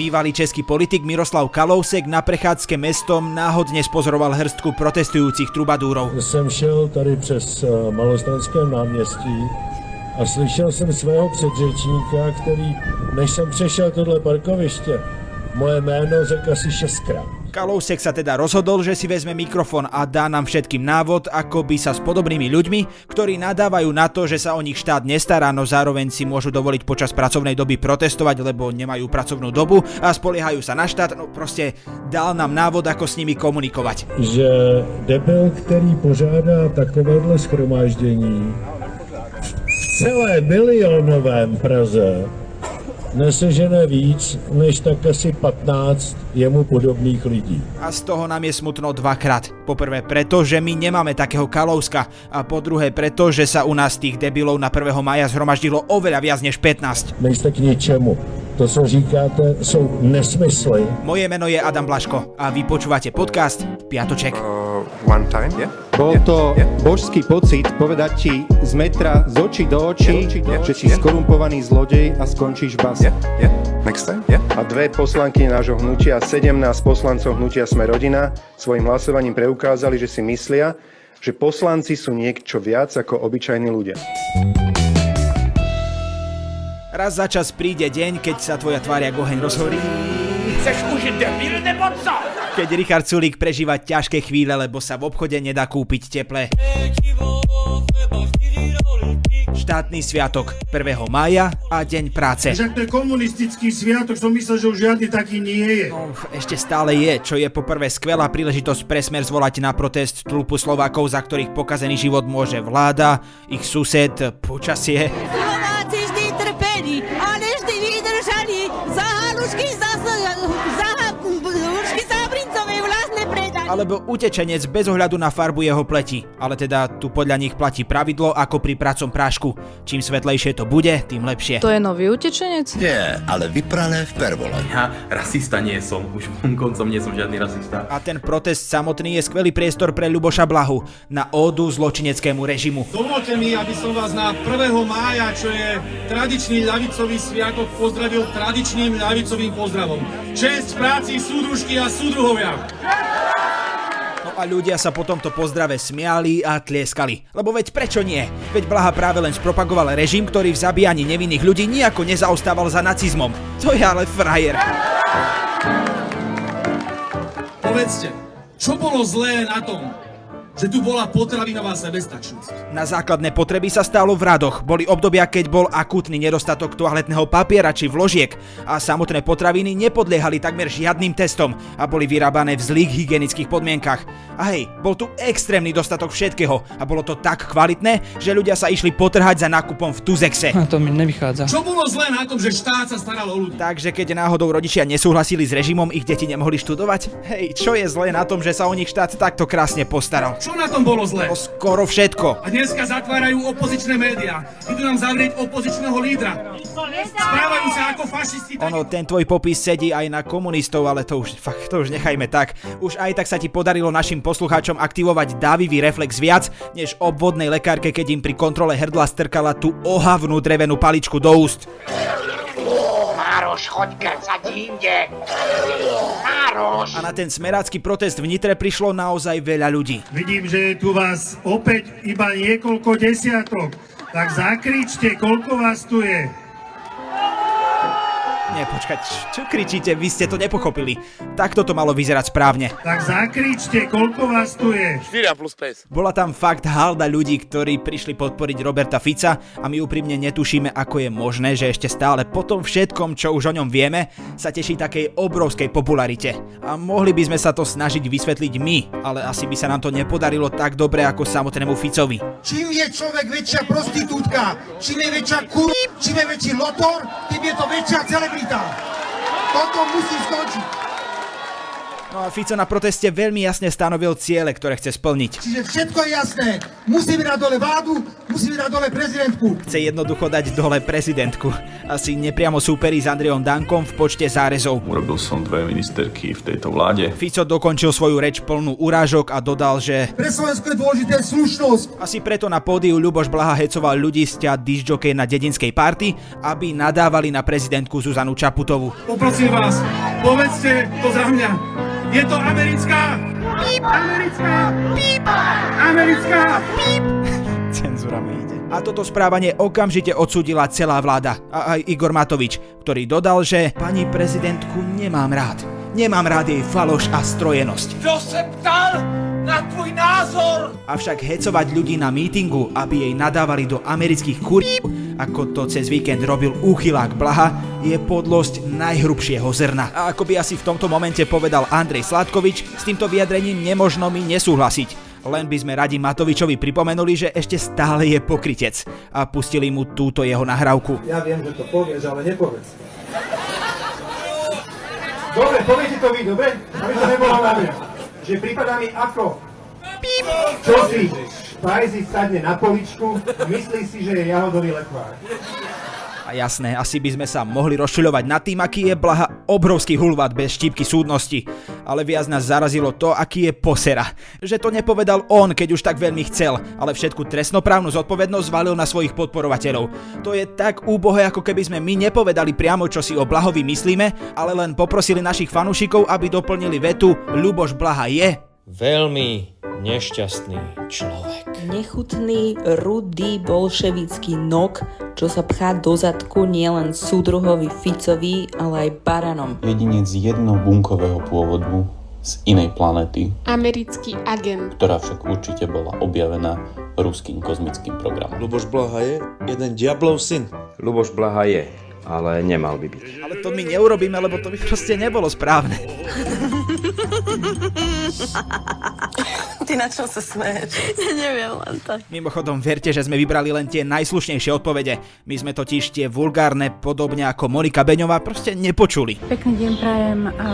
Bývalý český politik Miroslav Kalousek na prechádzke mestom náhodne spozoroval hrstku protestujúcich trubadúrov. Jsem šel tady přes eh, Malostranském náměstí a slyšel jsem svého předřečníka, který, než jsem přešel tohle parkoviště, moje jméno řekl asi šestkrát. Kalousek sa teda rozhodol, že si vezme mikrofón a dá nám všetkým návod, ako by sa s podobnými ľuďmi, ktorí nadávajú na to, že sa o nich štát nestará, no zároveň si môžu dovoliť počas pracovnej doby protestovať, lebo nemajú pracovnú dobu a spoliehajú sa na štát, no proste dal nám návod, ako s nimi komunikovať. Že debil, který pořádá takovéhle schromáždění v celé milionovém Praze, nesežené víc než tak asi 15 jemu podobných lidí. A z toho nám je smutno dvakrát. Poprvé preto, že my nemáme takého Kalouska a po druhé preto, že sa u nás tých debilov na 1. maja zhromaždilo oveľa viac než 15. Nejste k ničemu. To, co říkáte, jsou nesmysly. Moje meno je Adam Blaško a vy počúvate podcast Piatoček. Uh, one time, yeah? Bol to božský pocit povedať ti z metra z očí do očí, že si skorumpovaný zlodej a skončíš v base. Next time, a dve poslanky nášho hnutia, 17 poslancov hnutia Sme rodina, svojim hlasovaním preukázali, že si myslia, že poslanci sú niečo viac ako obyčajní ľudia. Raz za čas príde deň, keď sa tvoja tvár jak oheň rozhorí. Chceš už debil nebo co? Keď Richard Sulík prežíva ťažké chvíle, lebo sa v obchode nedá kúpiť teple. Štátny sviatok 1. mája a deň práce. Však to je komunistický sviatok, som myslel, že už žiadny taký nie je. No, ešte stále je, čo je poprvé skvelá príležitosť pre smer zvolať na protest tlupu Slovákov, za ktorých pokazený život môže vláda, ich sused, počasie. Alebo utečenec bez ohľadu na farbu jeho pleti. Ale teda tu podľa nich platí pravidlo ako pri pracom prášku. Čím svetlejšie to bude, tým lepšie. To je nový utečenec? Nie, ale vyprané v pervole. Ja rasista nie som, už koncom nie som žiadny rasista. A ten protest samotný je skvelý priestor pre Ľuboša Blahu na ódu zločineckému režimu. Dovolte mi, aby som vás na 1. mája, čo je tradičný ľavicový sviatok, pozdravil tradičným ľavicovým pozdravom. Česť práci súdružky a súdruhovia. A ľudia sa po tomto pozdrave smiali a tlieskali. Lebo veď prečo nie? Veď Blaha práve len spropagoval režim, ktorý v zabíjaní nevinných ľudí nejako nezaostával za nacizmom. To je ale frajer. Povedzte, čo bolo zlé na tom, že tu bola potravinová sebestačnosť? Na základné potreby sa stálo v radoch. Boli obdobia, keď bol akútny nedostatok toaletného papiera či vložiek a samotné potraviny nepodliehali takmer žiadnym testom a boli vyrábané v zlých hygienických podmienkach. A hej, bol tu extrémny dostatok všetkého a bolo to tak kvalitné, že ľudia sa išli potrhať za nákupom v Tuzexe. To mi nevychádza. Čo bolo zlé na tom, že štát sa staral o ľudí? Takže keď náhodou rodičia nesúhlasili s režimom, ich deti nemohli študovať? Hej, čo je zlé na tom, že sa o nich štát takto krásne postaral? Čo na tom bolo zlé? No skoro všetko. A dneska zatvárajú opozičné médiá. Idú nám zavrieť opozičného lídra. Správajú sa ako fašisti. Ono, ten tvoj popis sedí aj na komunistov, ale to už, fakt, to už nechajme tak. Už aj tak sa ti podarilo našim poslucháčom aktivovať dávivý reflex viac, než obvodnej lekárke, keď im pri kontrole hrdla strkala tú ohavnú drevenú paličku do úst. Mároš, choď krcať inde. Mároš. A na ten smerácky protest v Nitre prišlo naozaj veľa ľudí. Vidím, že je tu vás opäť iba niekoľko desiatok. Tak zakričte, koľko vás tu je. Nie, počkať, čo kričíte, vy ste to nepochopili. Takto to malo vyzerať správne. Tak zakričte, koľko vás tu je. 4 plus 5. Bola tam fakt halda ľudí, ktorí prišli podporiť Roberta Fica a my úprimne netušíme, ako je možné, že ešte stále po tom všetkom, čo už o ňom vieme, sa teší takej obrovskej popularite. A mohli by sme sa to snažiť vysvetliť my, ale asi by sa nám to nepodarilo tak dobre ako samotnému Ficovi. Čím je človek väčšia prostitútka, čím je väčšia kur... čím je väčší lotor, tým je to väčšia celebrita. tanto Tonton Mrs. Dodge No a Fico na proteste veľmi jasne stanovil ciele, ktoré chce splniť. Čiže všetko je jasné. Musíme dať dole vládu, musíme dať dole prezidentku. Chce jednoducho dať dole prezidentku. Asi nepriamo súperí s Andreom Dankom v počte zárezov. Urobil som dve ministerky v tejto vláde. Fico dokončil svoju reč plnú urážok a dodal, že Pre Slovensko je dôležité slušnosť. asi preto na pódiu Ľuboš Blaha hecoval ľudí z ťa disjokej na dedinskej party, aby nadávali na prezidentku Zuzanu Čaputovu. Poprosím vás, povedzte to za mňa. Je to americká? Píp. Americká? Píp. Americká? Píp. Cenzúra mi ide. A toto správanie okamžite odsúdila celá vláda a aj Igor Matovič, ktorý dodal, že pani prezidentku nemám rád. Nemám rád jej faloš a strojenosť. Kto se ptal na tvůj názor? Avšak hecovať ľudí na mítingu, aby jej nadávali do amerických kurí, ako to cez víkend robil úchylák Blaha, je podlosť najhrubšieho zrna. A ako by asi v tomto momente povedal Andrej Sladkovič, s týmto vyjadrením nemožno mi nesúhlasiť. Len by sme radi Matovičovi pripomenuli, že ešte stále je pokrytec a pustili mu túto jeho nahrávku. Ja viem, že to povieš, ale nepovedz. Dobre, poviete to vy, dobre? Aby to nebolo na mňa. Že prípada mi ako... Píp. Čo si? Pajzi sadne na poličku myslí si, že je jahodový lekvár. A jasné, asi by sme sa mohli rozčuľovať nad tým, aký je Blaha obrovský hulvat bez štípky súdnosti. Ale viac nás zarazilo to, aký je posera. Že to nepovedal on, keď už tak veľmi chcel, ale všetku trestnoprávnu zodpovednosť zvalil na svojich podporovateľov. To je tak úbohé, ako keby sme my nepovedali priamo, čo si o Blahovi myslíme, ale len poprosili našich fanúšikov, aby doplnili vetu Ľuboš Blaha je Veľmi nešťastný človek. Nechutný, rudý bolševický nok, čo sa pchá do zadku nielen súdruhovi Ficovi, ale aj baranom. Jedinec jednobunkového pôvodu z inej planety, Americký agent. ktorá však určite bola objavená ruským kozmickým programom. Luboš Blaha je jeden diablov syn. Luboš Blaha je, ale nemal by byť. Ale to my neurobíme, lebo to by proste nebolo správne. Ty na čo sa smeješ? Ja neviem len tak. Mimochodom, verte, že sme vybrali len tie najslušnejšie odpovede. My sme totiž tie vulgárne, podobne ako Monika Beňová, proste nepočuli. Pekný deň prajem. A...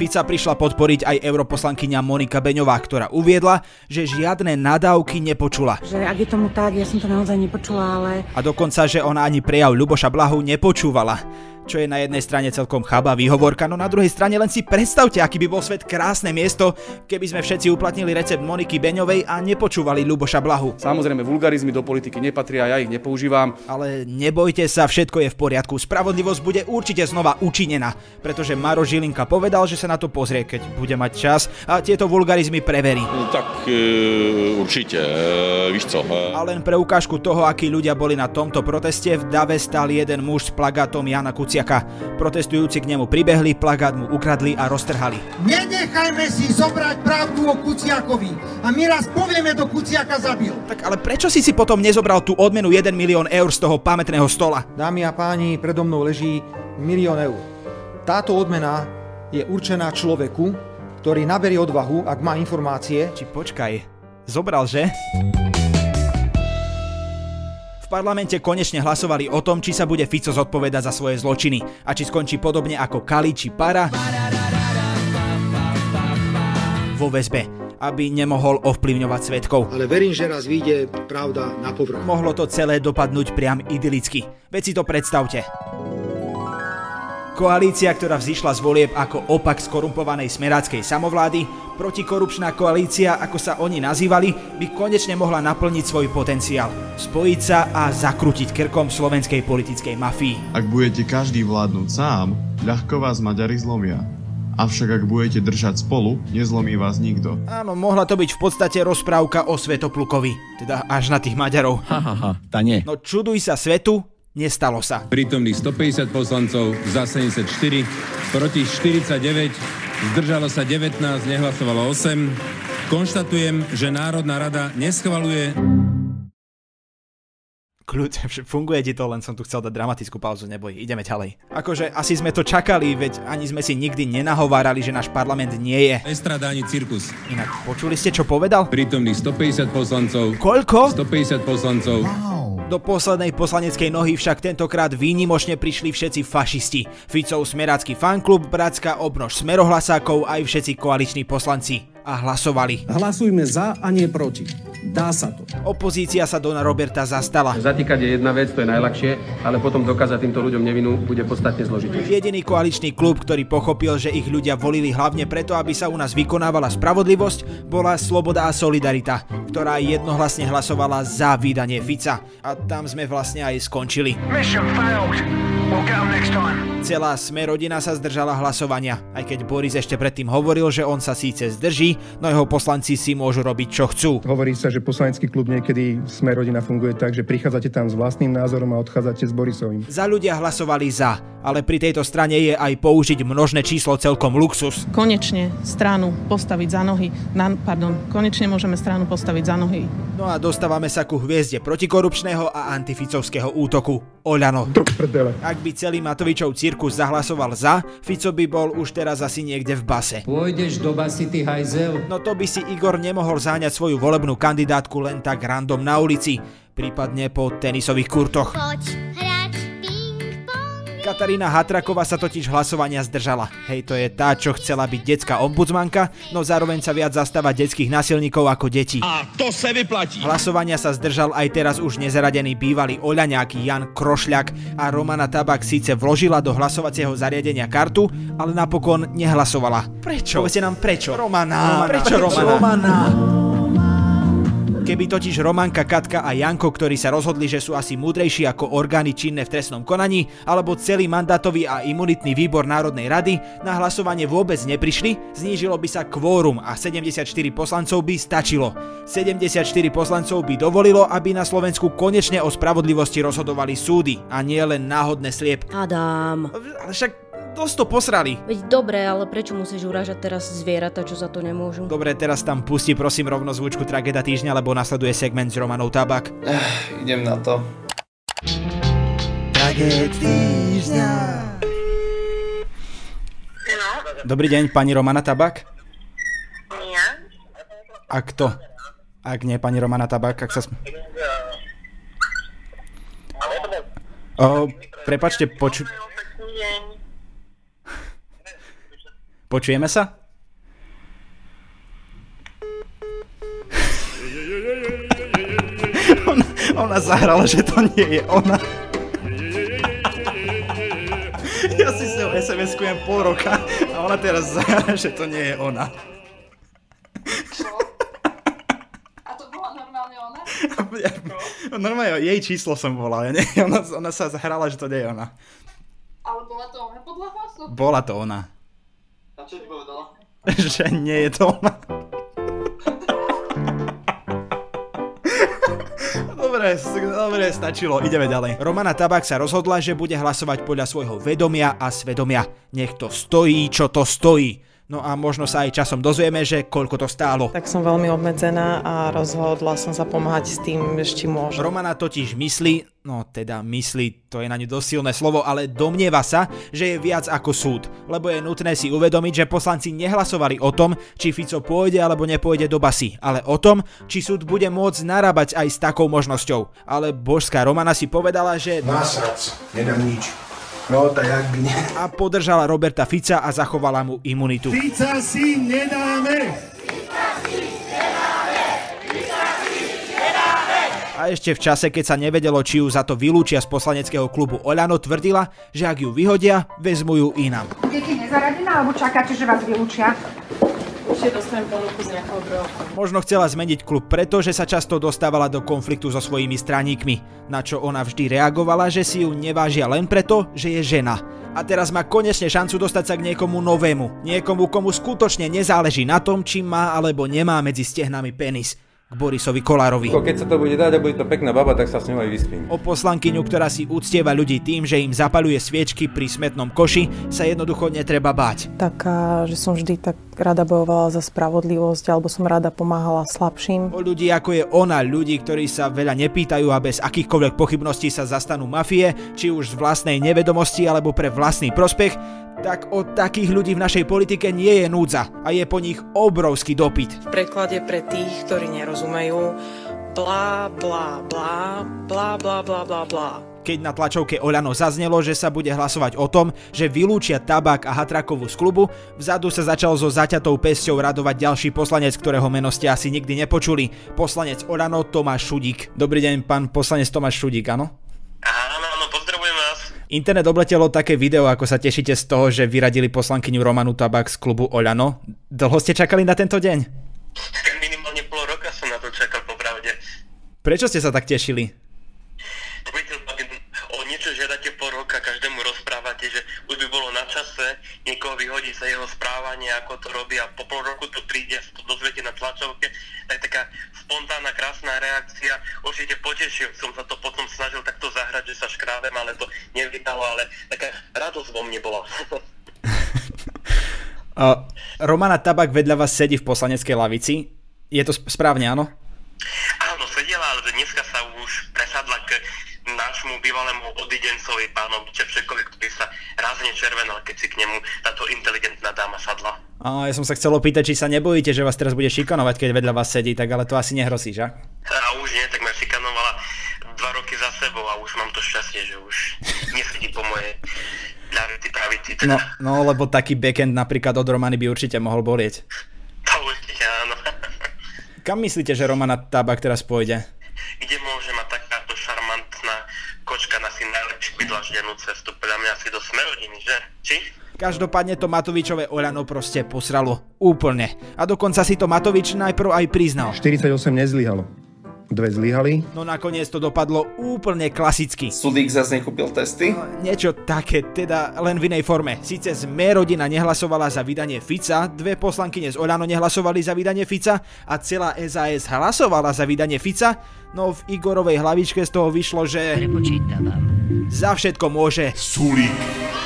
Fica prišla podporiť aj europoslankyňa Monika Beňová, ktorá uviedla, že žiadne nadávky nepočula. Že ak je tomu tak, ja som to naozaj nepočula, ale... A dokonca, že ona ani prejav Ľuboša Blahu nepočúvala. Čo je na jednej strane celkom chába výhovorka, no na druhej strane len si predstavte, aký by bol svet krásne miesto, keby sme všetci uplatnili recept Moniky Beňovej a nepočúvali Ľuboša Blahu. Samozrejme, vulgarizmy do politiky nepatria, ja ich nepoužívam. Ale nebojte sa, všetko je v poriadku. Spravodlivosť bude určite znova učinená, pretože Maro Žilinka povedal, že sa na to pozrie, keď bude mať čas a tieto vulgarizmy preverí. Tak e, určite, e, víš co. E... A len pre ukážku toho, akí ľudia boli na tomto proteste, v dave stal jeden muž s plagátom Jana Kuciaka. Protestujúci k nemu pribehli, plagát mu ukradli a roztrhali. Nenechajme si zobrať pravdu o Kuciakovi. A my raz povieme, to Kuciaka zabil. Tak ale prečo si si potom nezobral tú odmenu 1 milión eur z toho pamätného stola? Dámy a páni, predo mnou leží milión eur. Táto odmena je určená človeku, ktorý naberie odvahu, ak má informácie. Či počkaj, zobral, že? Parlamente konečne hlasovali o tom, či sa bude Fico zodpovedať za svoje zločiny a či skončí podobne ako Kali či Para vo väzbe, aby nemohol ovplyvňovať svetkov. Ale verím, že raz vyjde pravda na povrch. Mohlo to celé dopadnúť priam idylicky. Veď si to predstavte. Koalícia, ktorá vzýšla z volieb ako opak skorumpovanej smeráckej samovlády, protikorupčná koalícia, ako sa oni nazývali, by konečne mohla naplniť svoj potenciál. Spojiť sa a zakrútiť krkom slovenskej politickej mafii. Ak budete každý vládnuť sám, ľahko vás Maďari zlomia. Avšak ak budete držať spolu, nezlomí vás nikto. Áno, mohla to byť v podstate rozprávka o Svetoplukovi. Teda až na tých Maďarov. Ha, ha, ha, tá nie. No čuduj sa svetu, nestalo sa. Prítomných 150 poslancov, za 74, proti 49, zdržalo sa 19, nehlasovalo 8. Konštatujem, že Národná rada neschvaluje Kľud, funguje ti to, len som tu chcel dať dramatickú pauzu, neboj, ideme ďalej. Akože asi sme to čakali, veď ani sme si nikdy nenahovárali, že náš parlament nie je. Estrada ani cirkus. Inak, počuli ste, čo povedal? Prítomných 150 poslancov. Koľko? 150 poslancov. Wow. Do poslednej poslaneckej nohy však tentokrát výnimočne prišli všetci fašisti. Ficov smerácky fanklub, Bratská obnož smerohlasákov aj všetci koaliční poslanci a hlasovali. Hlasujme za a nie proti. Dá sa to. Opozícia sa Dona Roberta zastala. Zatýkať je jedna vec, to je najľahšie, ale potom dokázať týmto ľuďom nevinu bude podstatne zložitejšie. Jediný koaličný klub, ktorý pochopil, že ich ľudia volili hlavne preto, aby sa u nás vykonávala spravodlivosť, bola Sloboda a Solidarita, ktorá jednohlasne hlasovala za vydanie Fica. A tam sme vlastne aj skončili. Celá sme rodina sa zdržala hlasovania, aj keď Boris ešte predtým hovoril, že on sa síce zdrží, no jeho poslanci si môžu robiť čo chcú. Hovorí sa, že poslanecký klub niekedy sme rodina funguje tak, že prichádzate tam s vlastným názorom a odchádzate s Borisovým. Za ľudia hlasovali za, ale pri tejto strane je aj použiť množné číslo celkom luxus. Konečne stranu postaviť za nohy, na, pardon, konečne môžeme stranu postaviť za nohy. No a dostávame sa ku hviezde protikorupčného a antificovského útoku. Oľano. Ak by celý Matovičov cirkus zahlasoval za, Fico by bol už teraz asi niekde v base. Pôjdeš do basy, ty hajzel? No to by si Igor nemohol záňať svoju volebnú kandidátku len tak random na ulici, prípadne po tenisových kurtoch. Poď Katarína Hatraková sa totiž hlasovania zdržala. Hej, to je tá, čo chcela byť detská ombudsmanka, no zároveň sa viac zastáva detských násilníkov ako deti. A to sa vyplatí. Hlasovania sa zdržal aj teraz už nezaradený bývalý Oľaňák Jan Krošľak a Romana Tabak síce vložila do hlasovacieho zariadenia kartu, ale napokon nehlasovala. Prečo? Povedzte nám prečo. Romana, Romana prečo, prečo Romana? Romana? Keby totiž Romanka, Katka a Janko, ktorí sa rozhodli, že sú asi múdrejší ako orgány činné v trestnom konaní, alebo celý mandátový a imunitný výbor Národnej rady, na hlasovanie vôbec neprišli, znížilo by sa kvórum a 74 poslancov by stačilo. 74 poslancov by dovolilo, aby na Slovensku konečne o spravodlivosti rozhodovali súdy a nie len náhodné sliep. Adam. Však dosť to posrali. Veď dobre, ale prečo musíš urážať teraz zvieratá, čo za to nemôžu? Dobre, teraz tam pusti prosím rovno zvučku Trageda týždňa, lebo nasleduje segment s Romanou Tabak. Eh, idem na to. Traged týždňa. Dobrý deň, pani Romana Tabak? Nie. A kto? Ak nie, pani Romana Tabak, ak sa... Sm- o, prepačte, poču... Počujeme sa? ona, ona zahrala, že to nie je ona. ja si s ňou SMS-kujem pol roka a ona teraz zahra, že to nie je ona. A to bola normálne jej číslo som volal, ja nie, ona, ona sa zahrala, že to nie je ona. Ale bola to ona podľa hlasu? Bola to ona. A čo ti povedala? že nie je to ona. Dobre, dobre, stačilo, ideme ďalej. Romana Tabak sa rozhodla, že bude hlasovať podľa svojho vedomia a svedomia. Nech to stojí, čo to stojí. No a možno sa aj časom dozvieme, že koľko to stálo. Tak som veľmi obmedzená a rozhodla som sa pomáhať s tým, ešte môžem. Romana totiž myslí, no teda myslí, to je na ňu dosť silné slovo, ale domnieva sa, že je viac ako súd, lebo je nutné si uvedomiť, že poslanci nehlasovali o tom, či Fico pôjde alebo nepôjde do basy, ale o tom, či súd bude môcť narábať aj s takou možnosťou. Ale božská Romana si povedala, že... Nasrac, nedám nič. No, tak ak by nie. A podržala Roberta Fica a zachovala mu imunitu. Fica si nedáme! A ešte v čase, keď sa nevedelo, či ju za to vylúčia z poslaneckého klubu Oľano, tvrdila, že ak ju vyhodia, vezmu ju inám. Deti nezaradená, alebo čakáte, že vás vylúčia? Určite dostanem ponuku z nejakého druhého. Možno chcela zmeniť klub preto, že sa často dostávala do konfliktu so svojimi straníkmi, na čo ona vždy reagovala, že si ju nevážia len preto, že je žena. A teraz má konečne šancu dostať sa k niekomu novému, niekomu, komu skutočne nezáleží na tom, či má alebo nemá medzi stehnami penis k Borisovi Kolárovi. Keď sa to bude dať a bude to pekná baba, tak sa s ňou aj vyspím. O poslankyňu, ktorá si uctieva ľudí tým, že im zapaluje sviečky pri smetnom koši, sa jednoducho netreba báť. Taká, že som vždy tak rada bojovala za spravodlivosť, alebo som rada pomáhala slabším. O ľudí ako je ona, ľudí, ktorí sa veľa nepýtajú a bez akýchkoľvek pochybností sa zastanú mafie, či už z vlastnej nevedomosti alebo pre vlastný prospech, tak o takých ľudí v našej politike nie je núdza a je po nich obrovský dopyt. V preklade pre tých, ktorí nerozumejú, Blá, blá, blá, blá, blá, blá, blá, blá. Keď na tlačovke Oľano zaznelo, že sa bude hlasovať o tom, že vylúčia tabak a hatrakovú z klubu, vzadu sa začal so zaťatou pesťou radovať ďalší poslanec, ktorého meno ste asi nikdy nepočuli. Poslanec Oľano Tomáš Šudík. Dobrý deň, pán poslanec Tomáš Šudík, áno? Internet obletelo také video, ako sa tešíte z toho, že vyradili poslankyňu Romanu Tabak z klubu Oľano. Dlho ste čakali na tento deň? Minimálne pol roka som na to čakal, popravde. Prečo ste sa tak tešili? o niečo žiadate pol roka, každému rozprávate, že už by bolo na čase niekoho vyhodiť za jeho správanie, ako to robí a po pol roku to príde, to dozviete na tlačovke, tak taká spontánna, krásna reakcia, určite potešil som sa to potom snažil takto zahrať, že sa škrábem, ale to nevydalo, ale taká radosť vo mne bola. uh, Romana Tabak vedľa vás sedí v poslaneckej lavici. Je to správne, áno? Áno, sedela, ale dneska sa už presadla k nášmu bývalému odidencovi, pánom Čepšekovi, ktorý sa rázne červenal, keď si k nemu táto inteligentná dáma sadla. A ja som sa chcel opýtať, či sa nebojíte, že vás teraz bude šikanovať, keď vedľa vás sedí, tak ale to asi nehrosí, že? A už nie, tak ma šikanovala dva roky za sebou a už mám to šťastie, že už nesedí po mojej ľavici, pravici. Teda. No, no, lebo taký backend napríklad od Romany by určite mohol bolieť. To určite áno. Kam myslíte, že Romana Tabak teraz pôjde? Kde môže mať šarmantná kočka na si najlepšie vydlaždenú cestu? Podľa mňa asi do smerodiny, že? Či? Každopádne to Matovičové Oľano proste posralo úplne. A dokonca si to Matovič najprv aj priznal. 48 nezlyhalo. Dve zlyhali. No nakoniec to dopadlo úplne klasicky. Sudík zase nekúpil testy? No, niečo také, teda len v inej forme. Sice sme rodina nehlasovala za vydanie Fica, dve poslankyne z Oľano nehlasovali za vydanie Fica a celá SAS hlasovala za vydanie Fica, no v Igorovej hlavičke z toho vyšlo, že... Za všetko môže Sulík.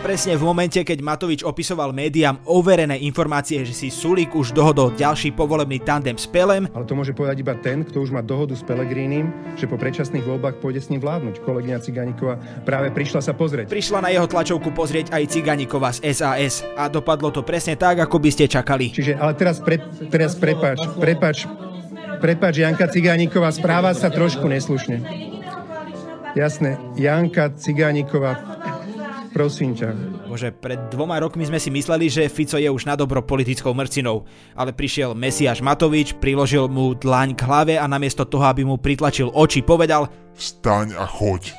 Presne v momente, keď Matovič opisoval médiám overené informácie, že si Sulík už dohodol ďalší povolebný tandem s Pelem. Ale to môže povedať iba ten, kto už má dohodu s Pelegrínim, že po predčasných voľbách pôjde s ním vládnuť. Kolegyňa Ciganíková práve prišla sa pozrieť. Prišla na jeho tlačovku pozrieť aj Ciganíková z SAS a dopadlo to presne tak, ako by ste čakali. Čiže, ale teraz, pre, teraz prepač, prepač, prepač, Janka Cigániková správa sa trošku neslušne. Jasné, Janka Cigániková Prosím ťa. Bože, pred dvoma rokmi sme si mysleli, že Fico je už na dobro politickou mrcinou, ale prišiel Mesiáš Matovič, priložil mu dlaň k hlave a namiesto toho, aby mu pritlačil oči, povedal Vstaň a choď.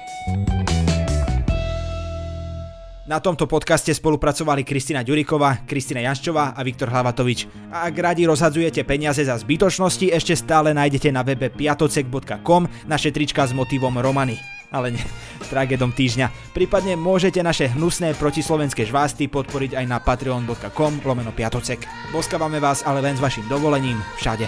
Na tomto podcaste spolupracovali Kristina Ďuriková, Kristina Janščová a Viktor Hlavatovič. A ak radi rozhadzujete peniaze za zbytočnosti, ešte stále nájdete na webe piatocek.com naše trička s motivom Romany ale nie, tragédom týždňa. Prípadne môžete naše hnusné protislovenské žvásty podporiť aj na patreon.com lomeno piatocek. Boskávame vás ale len s vašim dovolením všade.